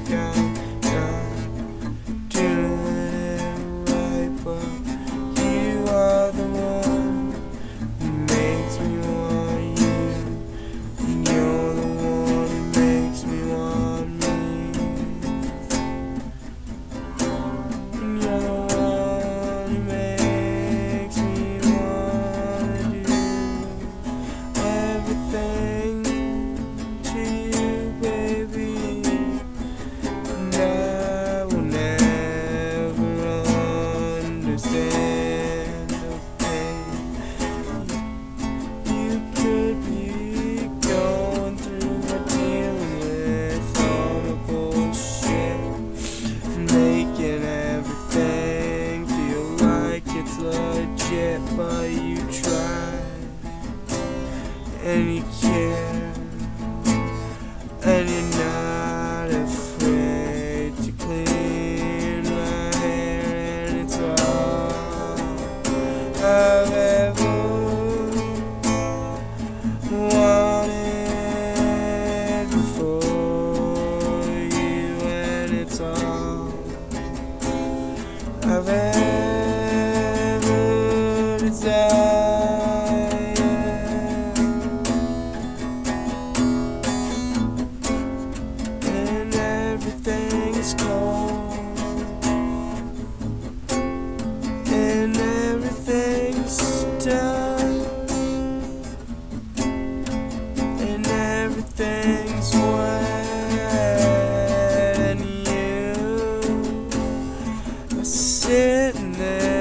again. shit, but you try. And you care. And you're not afraid to clean my hair. And it's all I've ever wanted before you. And it's all I've ever when you were sitting there.